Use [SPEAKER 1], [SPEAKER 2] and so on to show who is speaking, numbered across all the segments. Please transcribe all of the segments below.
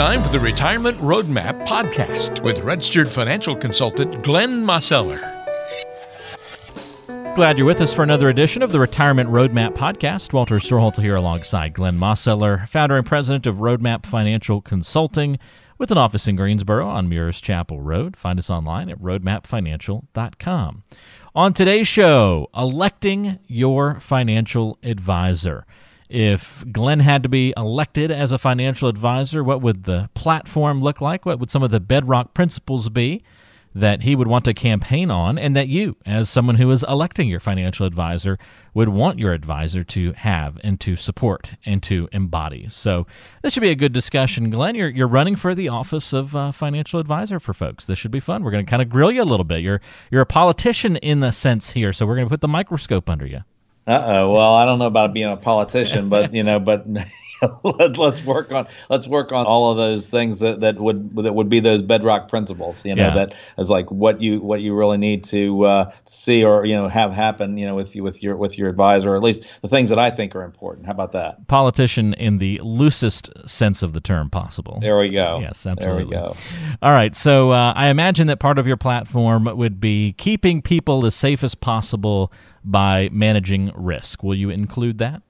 [SPEAKER 1] time for the Retirement Roadmap podcast with registered financial consultant Glenn Mosseller.
[SPEAKER 2] Glad you're with us for another edition of the Retirement Roadmap podcast. Walter Storholt here alongside Glenn Mosseller, founder and president of Roadmap Financial Consulting with an office in Greensboro on Muirs Chapel Road. Find us online at roadmapfinancial.com. On today's show, electing your financial advisor. If Glenn had to be elected as a financial advisor, what would the platform look like? What would some of the bedrock principles be that he would want to campaign on, and that you, as someone who is electing your financial advisor, would want your advisor to have and to support and to embody? So, this should be a good discussion. Glenn, you're, you're running for the office of uh, financial advisor for folks. This should be fun. We're going to kind of grill you a little bit. You're, you're a politician in the sense here, so we're going to put the microscope under you.
[SPEAKER 3] Uh oh. Well, I don't know about being a politician, but you know, but Let, us work on let's work on all of those things that, that would that would be those bedrock principles. You know, yeah. that is like what you what you really need to uh, see or you know have happen. You know, with you with your with your advisor, or at least the things that I think are important. How about that?
[SPEAKER 2] Politician in the loosest sense of the term possible.
[SPEAKER 3] There we go.
[SPEAKER 2] Yes, absolutely.
[SPEAKER 3] There we go.
[SPEAKER 2] All right. So uh, I imagine that part of your platform would be keeping people as safe as possible by managing risk. Will you include that?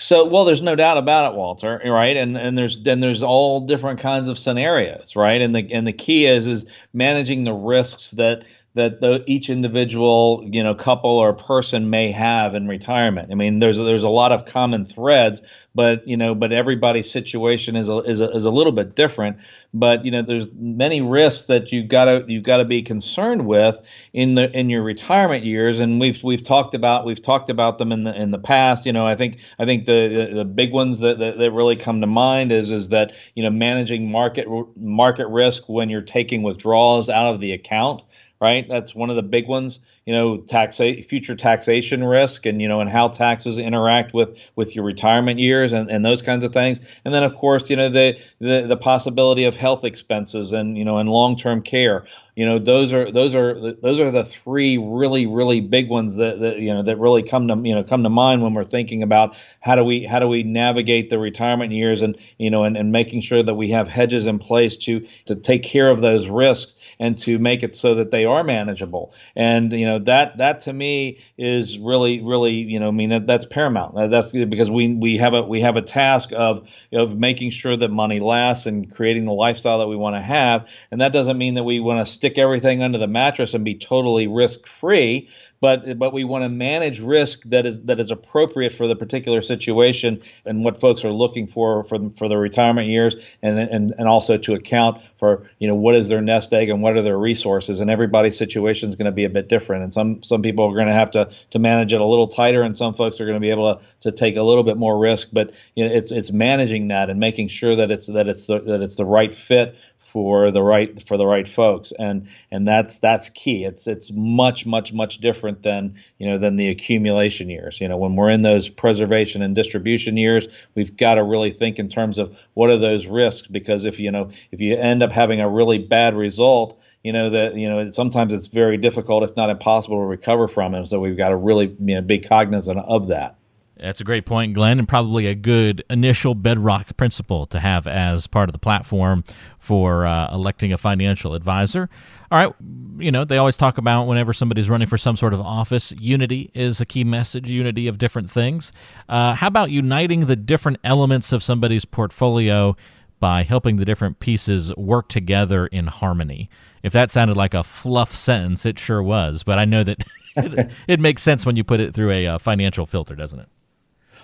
[SPEAKER 3] So, well, there's no doubt about it, Walter, right? And and there's then there's all different kinds of scenarios, right? And the and the key is is managing the risks that that the, each individual you know couple or person may have in retirement. I mean, there's there's a lot of common threads, but you know, but everybody's situation is a, is a, is a little bit different. But you know, there's many risks that you've got to you've got to be concerned with in the in your retirement years, and we've we've talked about we've talked about them in the in the past. You know, I think I think the the, the big ones that, that that really come to mind is is that you know managing market market risk when you're taking withdrawals out of the account right? That's one of the big ones. You know, tax future taxation risk, and you know, and how taxes interact with with your retirement years, and, and those kinds of things. And then, of course, you know, the the, the possibility of health expenses, and you know, and long term care. You know, those are those are those are the three really really big ones that, that you know that really come to you know come to mind when we're thinking about how do we how do we navigate the retirement years, and you know, and, and making sure that we have hedges in place to to take care of those risks and to make it so that they are manageable. And you know that that to me is really really you know I mean that, that's paramount. That's because we we have a we have a task of of making sure that money lasts and creating the lifestyle that we want to have. And that doesn't mean that we want to stick everything under the mattress and be totally risk free but but we want to manage risk that is that is appropriate for the particular situation and what folks are looking for for for the retirement years and and and also to account for you know what is their nest egg and what are their resources and everybody's situation is going to be a bit different. And some some people are going to have to to manage it a little tighter and some folks are going to be able to, to take a little bit more risk but you know it's it's managing that and making sure that it's that it's the, that it's the right fit for the right for the right folks. And and that's that's key. It's it's much much much different than you know than the accumulation years. You know when we're in those preservation and distribution years we've got to really think in terms of what are those risks? Because if you know if you end up having a really bad result you know that you know sometimes it's very difficult if not impossible to recover from. It so we've got to really you know, be cognizant of that
[SPEAKER 2] that's a great point, Glenn, and probably a good initial bedrock principle to have as part of the platform for uh, electing a financial advisor. All right, you know, they always talk about whenever somebody's running for some sort of office, unity is a key message, unity of different things. Uh, how about uniting the different elements of somebody's portfolio by helping the different pieces work together in harmony? If that sounded like a fluff sentence, it sure was, but I know that it, it, makes sense when you put it through a uh, financial filter, doesn't it?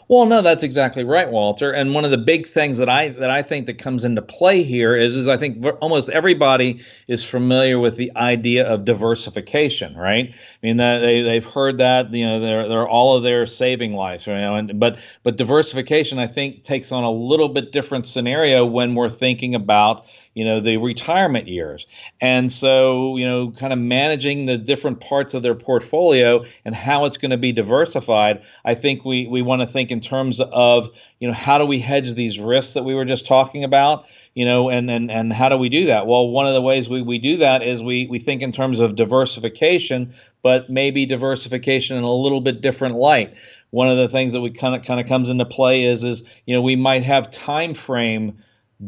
[SPEAKER 3] Well, no, that's exactly right, Walter. And one of the big things that I that I think that comes into play here is is I think almost everybody is familiar with the idea of diversification, right? I mean, that they they've heard that you know they're they're all of their saving lives, you know. And but but diversification, I think, takes on a little bit different scenario when we're thinking about you know the retirement years. And so you know kind of managing the different parts of their portfolio and how it's going to be diversified i think we we want to think in terms of you know how do we hedge these risks that we were just talking about you know and and and how do we do that? Well one of the ways we, we do that is we we think in terms of diversification but maybe diversification in a little bit different light. One of the things that we kind of kind of comes into play is is you know we might have time frame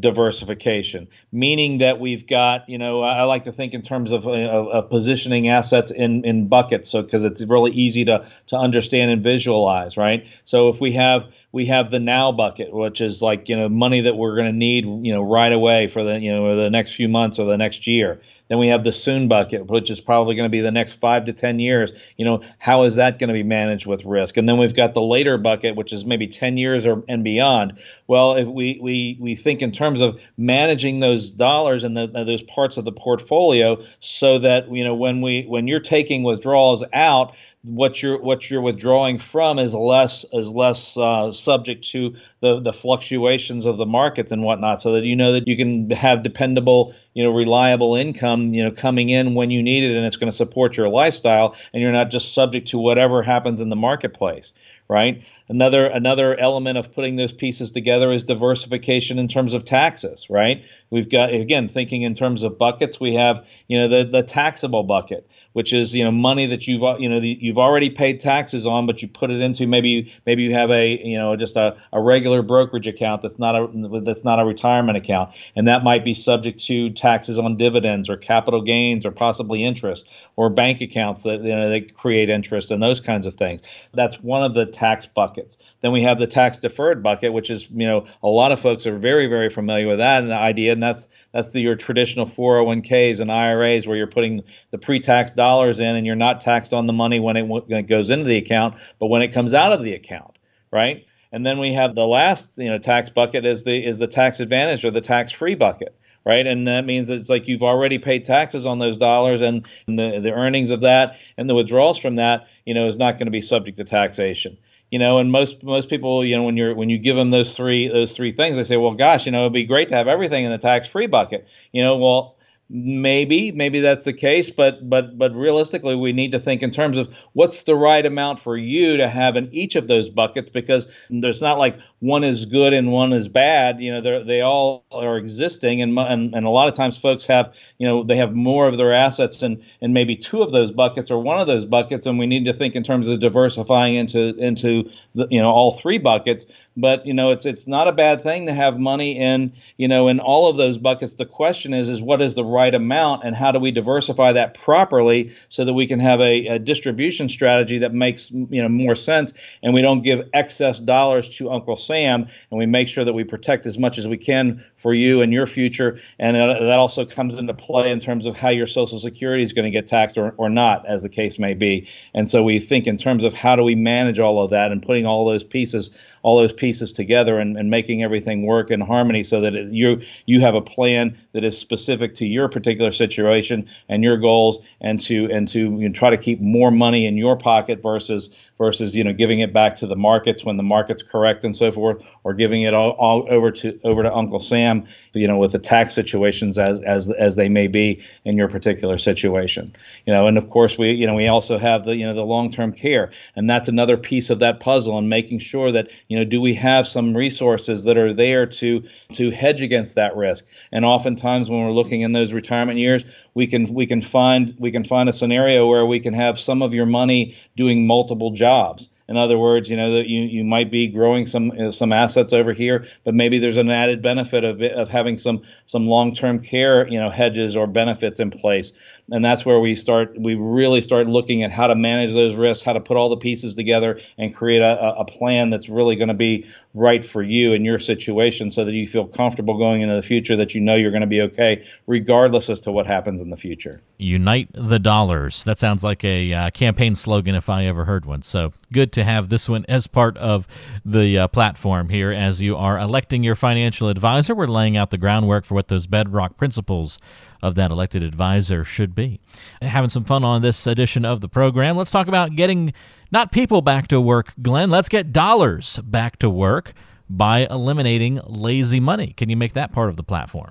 [SPEAKER 3] diversification, meaning that we've got, you know, I like to think in terms of, uh, of, of positioning assets in, in buckets, so because it's really easy to to understand and visualize, right? So if we have we have the now bucket, which is like you know money that we're going to need, you know, right away for the you know the next few months or the next year. Then we have the soon bucket, which is probably going to be the next five to 10 years. You know, how is that going to be managed with risk? And then we've got the later bucket, which is maybe 10 years or and beyond. Well, if we we we think in terms of managing those dollars and the, those parts of the portfolio so that you know when we when you're taking withdrawals out what you're what you're withdrawing from is less is less uh, subject to the the fluctuations of the markets and whatnot, so that you know that you can have dependable, you know, reliable income, you know, coming in when you need it, and it's going to support your lifestyle, and you're not just subject to whatever happens in the marketplace right? Another another element of putting those pieces together is diversification in terms of taxes, right? We've got again thinking in terms of buckets. We have you know the the taxable bucket, which is you know money that you've you know you've already paid taxes on, but you put it into maybe maybe you have a you know just a, a regular brokerage account that's not a that's not a retirement account, and that might be subject to taxes on dividends or capital gains or possibly interest or bank accounts that you know they create interest and those kinds of things. That's one of the tax buckets. Then we have the tax deferred bucket, which is you know a lot of folks are very very familiar with that and idea, and that's that's the, your traditional 401ks and IRAs where you're putting the pre-tax dollars in and you're not taxed on the money when it, when it goes into the account, but when it comes out of the account, right? And then we have the last you know tax bucket is the is the tax advantage or the tax free bucket right? And that means it's like you've already paid taxes on those dollars, and, the the earnings of that and the withdrawals from that, you know, is not going to be subject to taxation you know and most most people you know when you're when you give them those three those three things they say well gosh you know it'd be great to have everything in the tax free bucket you know well maybe maybe that's the case but but but realistically we need to think in terms of what's the right amount for you to have in each of those buckets because there's not like one is good and one is bad you know they they all are existing and, and and a lot of times folks have you know they have more of their assets in in maybe two of those buckets or one of those buckets and we need to think in terms of diversifying into into the, you know all three buckets. But you know it's it's not a bad thing to have money in you know in all of those buckets. The question is is what is the right amount and how do we diversify that properly so that we can have a, a distribution strategy that makes you know more sense and we don't give excess dollars to uncle sam and we make sure that we protect as much as we can for you and your future and that also comes into play in terms of how your social security is going to get taxed or, or not as the case may be. And so we think in terms of how do we manage all of that and putting all those pieces all those pieces together and, and making everything work in harmony so that you you have a plan that is specific to your particular situation and your goals and to and to you know, try to keep more money in your pocket versus versus you know giving it back to the markets when the market's correct and so forth or giving it all, all over to over to Uncle Sam you know with the tax situations as as as they may be in your particular situation. You know and of course we you know we also have the you know the long-term care. And that's another piece of that puzzle and making sure that you know do we have some resources that are there to to hedge against that risk? And oftentimes when we're looking in those retirement years we can we can find we can find a scenario where we can have some of your money doing multiple jobs. In other words, you know that you, you might be growing some uh, some assets over here, but maybe there's an added benefit of of having some some long-term care you know hedges or benefits in place and that's where we start we really start looking at how to manage those risks how to put all the pieces together and create a, a plan that's really going to be right for you and your situation so that you feel comfortable going into the future that you know you're going to be okay regardless as to what happens in the future.
[SPEAKER 2] Unite the dollars. That sounds like a uh, campaign slogan if i ever heard one. So good to have this one as part of the uh, platform here as you are electing your financial advisor. We're laying out the groundwork for what those bedrock principles of that elected advisor should be. Having some fun on this edition of the program. Let's talk about getting not people back to work, Glenn. Let's get dollars back to work by eliminating lazy money. Can you make that part of the platform?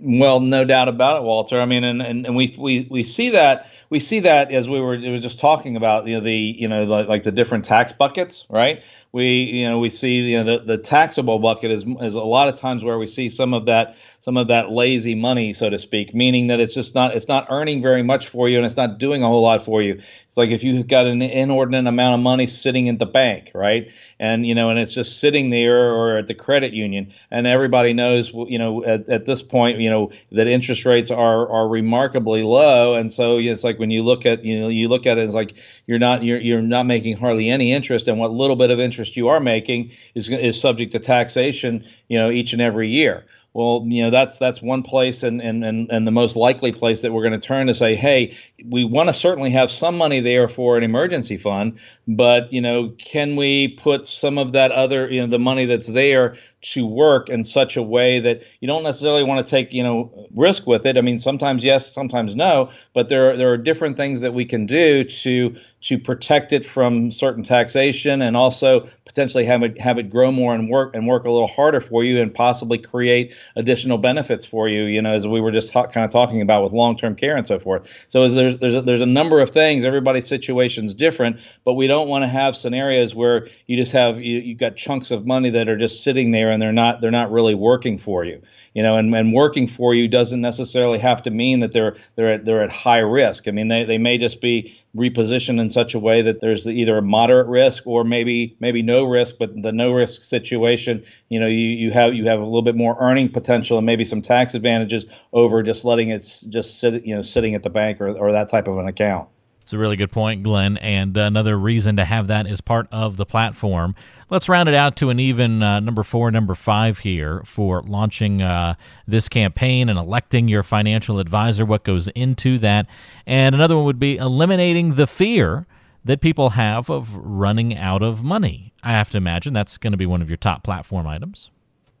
[SPEAKER 3] Well, no doubt about it, Walter. I mean, and, and, and we, we we see that we see that as we were, we were just talking about, you know, the you know like, like the different tax buckets, right? We you know we see you know the, the taxable bucket is is a lot of times where we see some of that some of that lazy money, so to speak, meaning that it's just not it's not earning very much for you and it's not doing a whole lot for you. it's like if you've got an inordinate amount of money sitting in the bank, right? And you know, and it's just sitting there or at the credit union, and everybody knows, you know, at, at this point, you know, that interest rates are are remarkably low, and so it's like when you look at, you know, you look at it, it's like you're not you're you're not making hardly any interest, and what little bit of interest you are making is is subject to taxation, you know, each and every year. Well, you know, that's that's one place and and and, and the most likely place that we're going to turn to say, hey, we want to certainly have some money there for an emergency fund, but you know, can we put some of that other, you know, the money that's there to work in such a way that you don't necessarily want to take, you know, risk with it. I mean, sometimes yes, sometimes no, but there are, there are different things that we can do to to protect it from certain taxation and also potentially have it have it grow more and work and work a little harder for you and possibly create additional benefits for you, you know, as we were just talk, kind of talking about with long-term care and so forth. So there's there's a, there's a number of things, everybody's situation is different, but we don't want to have scenarios where you just have you you got chunks of money that are just sitting there and they're not they're not really working for you you know and, and working for you doesn't necessarily have to mean that they're they're at, they're at high risk. I mean they, they may just be repositioned in such a way that there's either a moderate risk or maybe maybe no risk but the no risk situation you know you, you have you have a little bit more earning potential and maybe some tax advantages over just letting it just sit you know sitting at the bank or, or that type of an account
[SPEAKER 2] it's a really good point, Glenn. And another reason to have that is part of the platform. Let's round it out to an even uh, number four, number five here for launching uh, this campaign and electing your financial advisor, what goes into that. And another one would be eliminating the fear that people have of running out of money. I have to imagine that's going to be one of your top platform items.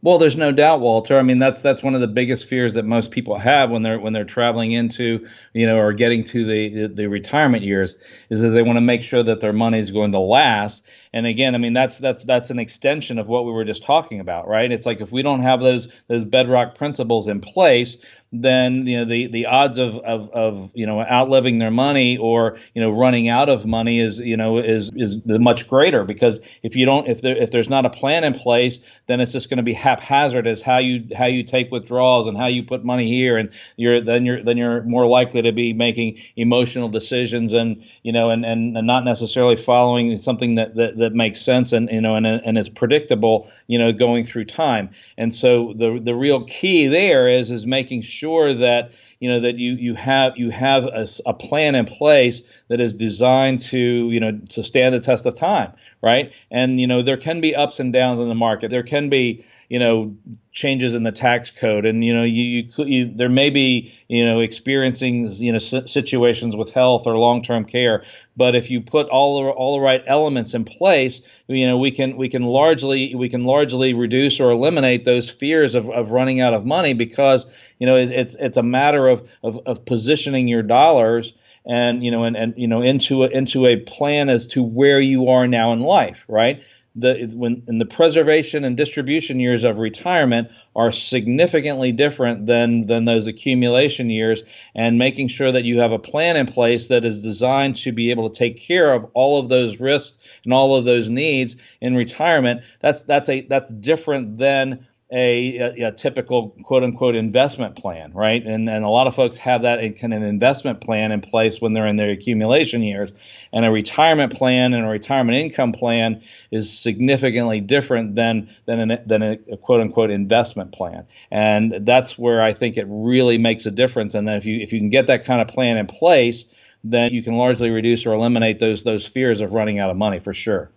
[SPEAKER 3] Well, there's no doubt, Walter. I mean, that's that's one of the biggest fears that most people have when they're when they're traveling into, you know, or getting to the the, the retirement years, is that they want to make sure that their money is going to last. And again, I mean, that's that's that's an extension of what we were just talking about, right? It's like if we don't have those those bedrock principles in place, then you know the the odds of, of of you know outliving their money or you know running out of money is you know is is much greater because if you don't if there if there's not a plan in place then it's just going to be haphazard as how you how you take withdrawals and how you put money here and you're then you're then you're more likely to be making emotional decisions and you know and and, and not necessarily following something that, that that makes sense and you know and and is predictable you know going through time. And so the the real key there is is making sure that you know that you you have you have a, a, plan in place that is designed to you know to stand the test of time right? And you know there can be ups and downs in the market. There can be you know changes in the tax code. And you know you, you, could, you there may be you know experiencing you know situations with health or long-term care. But if you put all the, all the right elements in place you know we can we can largely we can largely reduce or eliminate those fears of, of running out of money because you know it, it's it's a matter of, of of positioning your dollars and you know and, and you know into a, into a plan as to where you are now in life right the when in the preservation and distribution years of retirement are significantly different than than those accumulation years and making sure that you have a plan in place that is designed to be able to take care of all of those risks and all of those needs in retirement that's that's a that's different than a, a, a, typical quote unquote investment plan, right? And and a lot of folks have that kind of investment plan in place when they're in their accumulation years. And a retirement plan and a retirement income plan is significantly different than than an, than a, a quote unquote investment plan. And that's where I think it really makes a difference. And then if you if you can get that kind of plan in place, then you can largely reduce or eliminate those those fears of running out of money for sure.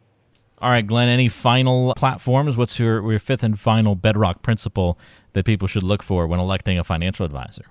[SPEAKER 2] All right, Glenn, any final platforms? What's your, your fifth and final bedrock principle that people should look for when electing a financial advisor?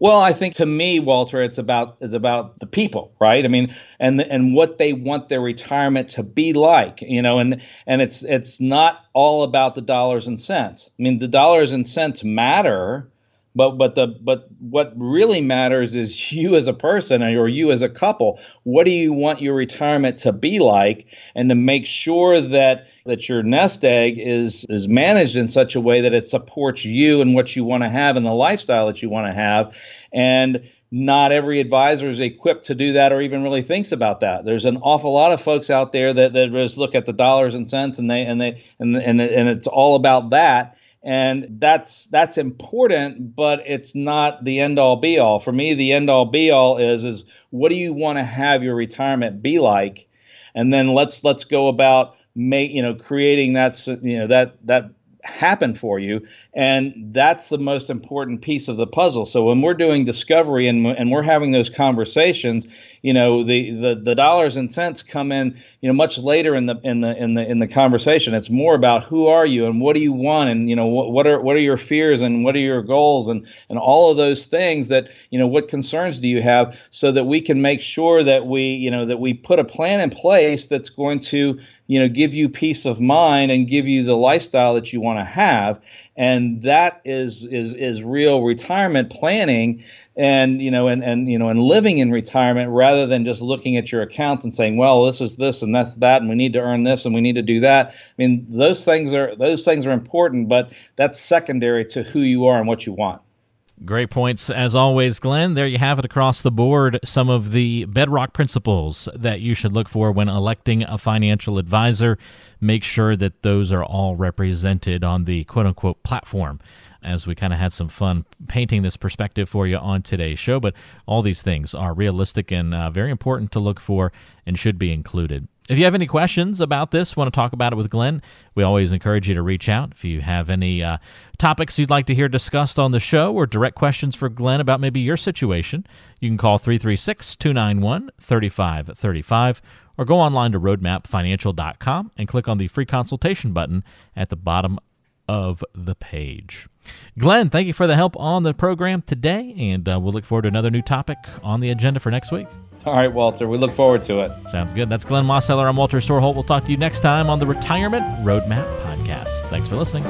[SPEAKER 3] Well, I think to me, Walter, it's about it's about the people, right? I mean, and and what they want their retirement to be like, you know, and and it's it's not all about the dollars and cents. I mean, the dollars and cents matter, but but the but what really matters is you as a person or you as a couple. What do you want your retirement to be like? And to make sure that that your nest egg is is managed in such a way that it supports you and what you want to have and the lifestyle that you want to have. And not every advisor is equipped to do that or even really thinks about that. There's an awful lot of folks out there that, that just look at the dollars and cents and they and they and and, and it's all about that and that's that's important but it's not the end all be all. For me the end all be all is is what do you want to have your retirement be like? And then let's let's go about make you know creating that you know that that happen for you. And that's the most important piece of the puzzle. So when we're doing discovery and, and we're having those conversations you know the, the the dollars and cents come in you know much later in the in the in the in the conversation. It's more about who are you and what do you want and you know what, what are what are your fears and what are your goals and and all of those things that you know what concerns do you have so that we can make sure that we you know that we put a plan in place that's going to you know give you peace of mind and give you the lifestyle that you want to have and that is is is real retirement planning and you know and and you know and living in retirement rather than just looking at your accounts and saying well this is this and that's that and we need to earn this and we need to do that. I mean those things are those things are important but that's secondary to who you are and what you want
[SPEAKER 2] Great points as always, Glenn. There you have it across the board. Some of the bedrock principles that you should look for when electing a financial advisor. Make sure that those are all represented on the quote unquote platform as we kind of had some fun painting this perspective for you on today's show. But all these things are realistic and uh, very important to look for and should be included. If you have any questions about this, want to talk about it with Glenn, we always encourage you to reach out. If you have any uh, topics you'd like to hear discussed on the show or direct questions for Glenn about maybe your situation, you can call 336 291 3535 or go online to roadmapfinancial.com and click on the free consultation button at the bottom of the page. Glenn, thank you for the help on the program today, and uh, we'll look forward to another new topic on the agenda for next week.
[SPEAKER 3] All right, Walter. We look forward to it.
[SPEAKER 2] Sounds good. That's Glenn Mosseller. I'm Walter Storholt. We'll talk to you next time on the Retirement Roadmap Podcast. Thanks for listening.